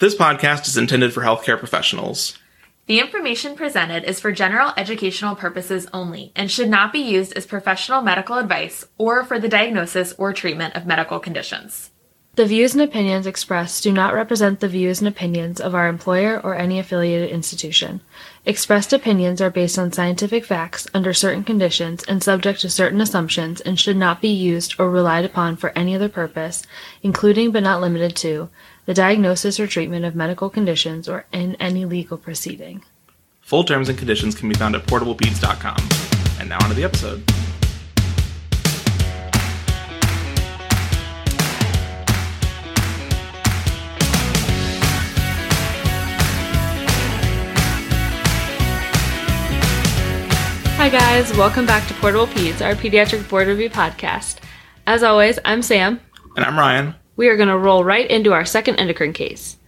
This podcast is intended for healthcare professionals. The information presented is for general educational purposes only and should not be used as professional medical advice or for the diagnosis or treatment of medical conditions. The views and opinions expressed do not represent the views and opinions of our employer or any affiliated institution. Expressed opinions are based on scientific facts under certain conditions and subject to certain assumptions and should not be used or relied upon for any other purpose, including but not limited to the diagnosis or treatment of medical conditions, or in any legal proceeding. Full terms and conditions can be found at portablepeds.com. And now on to the episode. Hi, guys. Welcome back to Portable Peds, our pediatric board review podcast. As always, I'm Sam. And I'm Ryan we are going to roll right into our second endocrine case.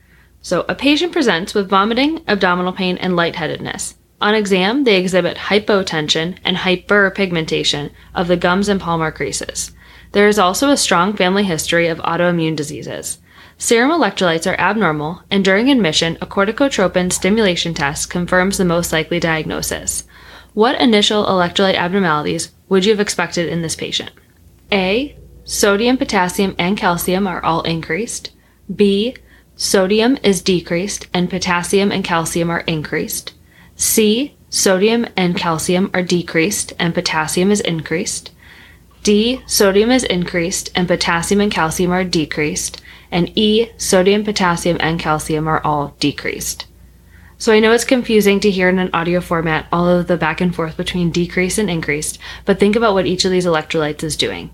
So, a patient presents with vomiting, abdominal pain, and lightheadedness. On exam, they exhibit hypotension and hyperpigmentation of the gums and palmar creases. There is also a strong family history of autoimmune diseases. Serum electrolytes are abnormal, and during admission, a corticotropin stimulation test confirms the most likely diagnosis. What initial electrolyte abnormalities would you have expected in this patient? A. Sodium, potassium, and calcium are all increased. B. Sodium is decreased and potassium and calcium are increased. C. Sodium and calcium are decreased and potassium is increased. D. Sodium is increased and potassium and calcium are decreased. And E. Sodium, potassium, and calcium are all decreased. So I know it's confusing to hear in an audio format all of the back and forth between decreased and increased, but think about what each of these electrolytes is doing.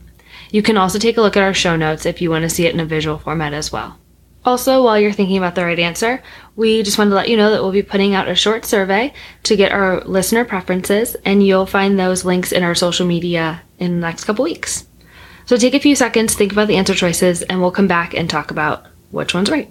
You can also take a look at our show notes if you want to see it in a visual format as well. Also, while you're thinking about the right answer, we just wanted to let you know that we'll be putting out a short survey to get our listener preferences, and you'll find those links in our social media in the next couple weeks. So take a few seconds, think about the answer choices, and we'll come back and talk about which one's right.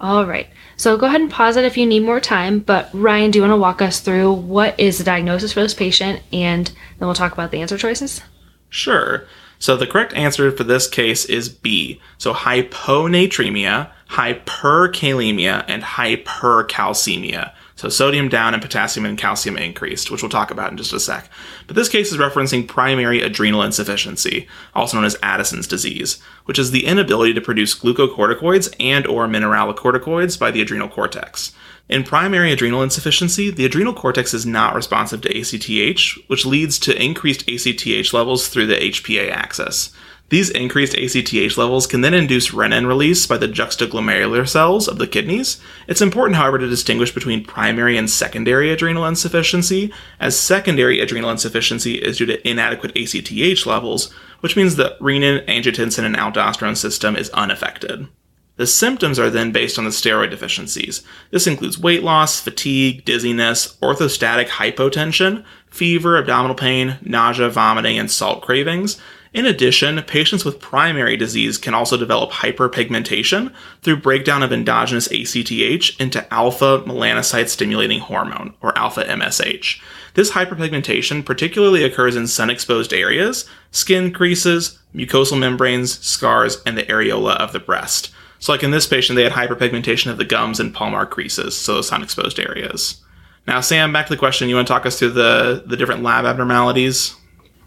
All right. So go ahead and pause it if you need more time. But Ryan, do you want to walk us through what is the diagnosis for this patient and then we'll talk about the answer choices? Sure. So the correct answer for this case is B. So hyponatremia, hyperkalemia, and hypercalcemia. So sodium down and potassium and calcium increased, which we'll talk about in just a sec. But this case is referencing primary adrenal insufficiency, also known as Addison's disease, which is the inability to produce glucocorticoids and or mineralocorticoids by the adrenal cortex. In primary adrenal insufficiency, the adrenal cortex is not responsive to ACTH, which leads to increased ACTH levels through the HPA axis. These increased ACTH levels can then induce renin release by the juxtaglomerular cells of the kidneys. It's important, however, to distinguish between primary and secondary adrenal insufficiency, as secondary adrenal insufficiency is due to inadequate ACTH levels, which means the renin, angiotensin, and aldosterone system is unaffected. The symptoms are then based on the steroid deficiencies. This includes weight loss, fatigue, dizziness, orthostatic hypotension, fever, abdominal pain, nausea, vomiting, and salt cravings, in addition, patients with primary disease can also develop hyperpigmentation through breakdown of endogenous ACTH into alpha melanocyte stimulating hormone, or alpha MSH. This hyperpigmentation particularly occurs in sun exposed areas, skin creases, mucosal membranes, scars, and the areola of the breast. So, like in this patient, they had hyperpigmentation of the gums and palmar creases, so sun exposed areas. Now, Sam, back to the question. You want to talk us through the, the different lab abnormalities?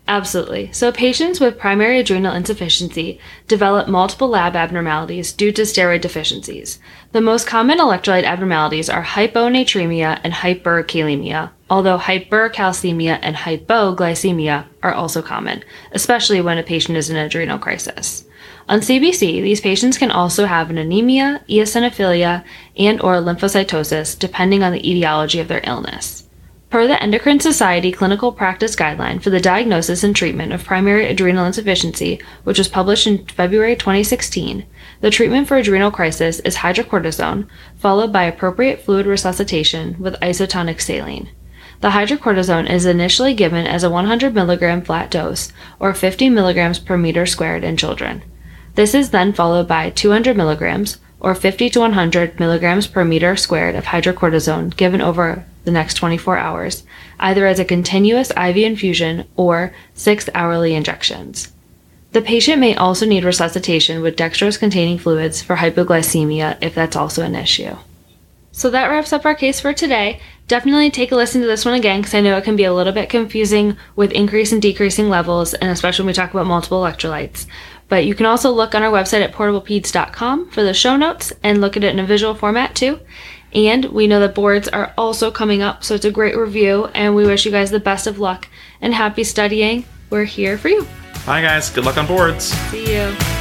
Absolutely. So, patients with primary adrenal insufficiency develop multiple lab abnormalities due to steroid deficiencies. The most common electrolyte abnormalities are hyponatremia and hyperkalemia, although hypercalcemia and hypoglycemia are also common, especially when a patient is in adrenal crisis. On CBC, these patients can also have an anemia, eosinophilia, and or lymphocytosis depending on the etiology of their illness. Per the Endocrine Society Clinical Practice Guideline for the Diagnosis and Treatment of Primary Adrenal Insufficiency, which was published in February 2016, the treatment for adrenal crisis is hydrocortisone, followed by appropriate fluid resuscitation with isotonic saline. The hydrocortisone is initially given as a 100 mg flat dose, or 50 mg per meter squared in children. This is then followed by 200 mg, or 50 to 100 mg per meter squared of hydrocortisone given over the next 24 hours, either as a continuous IV infusion or six hourly injections. The patient may also need resuscitation with dextrose containing fluids for hypoglycemia if that's also an issue. So that wraps up our case for today. Definitely take a listen to this one again because I know it can be a little bit confusing with increase and decreasing levels, and especially when we talk about multiple electrolytes. But you can also look on our website at portablepeds.com for the show notes and look at it in a visual format too. And we know that boards are also coming up, so it's a great review, and we wish you guys the best of luck and happy studying. We're here for you. Bye, guys. Good luck on boards. See you.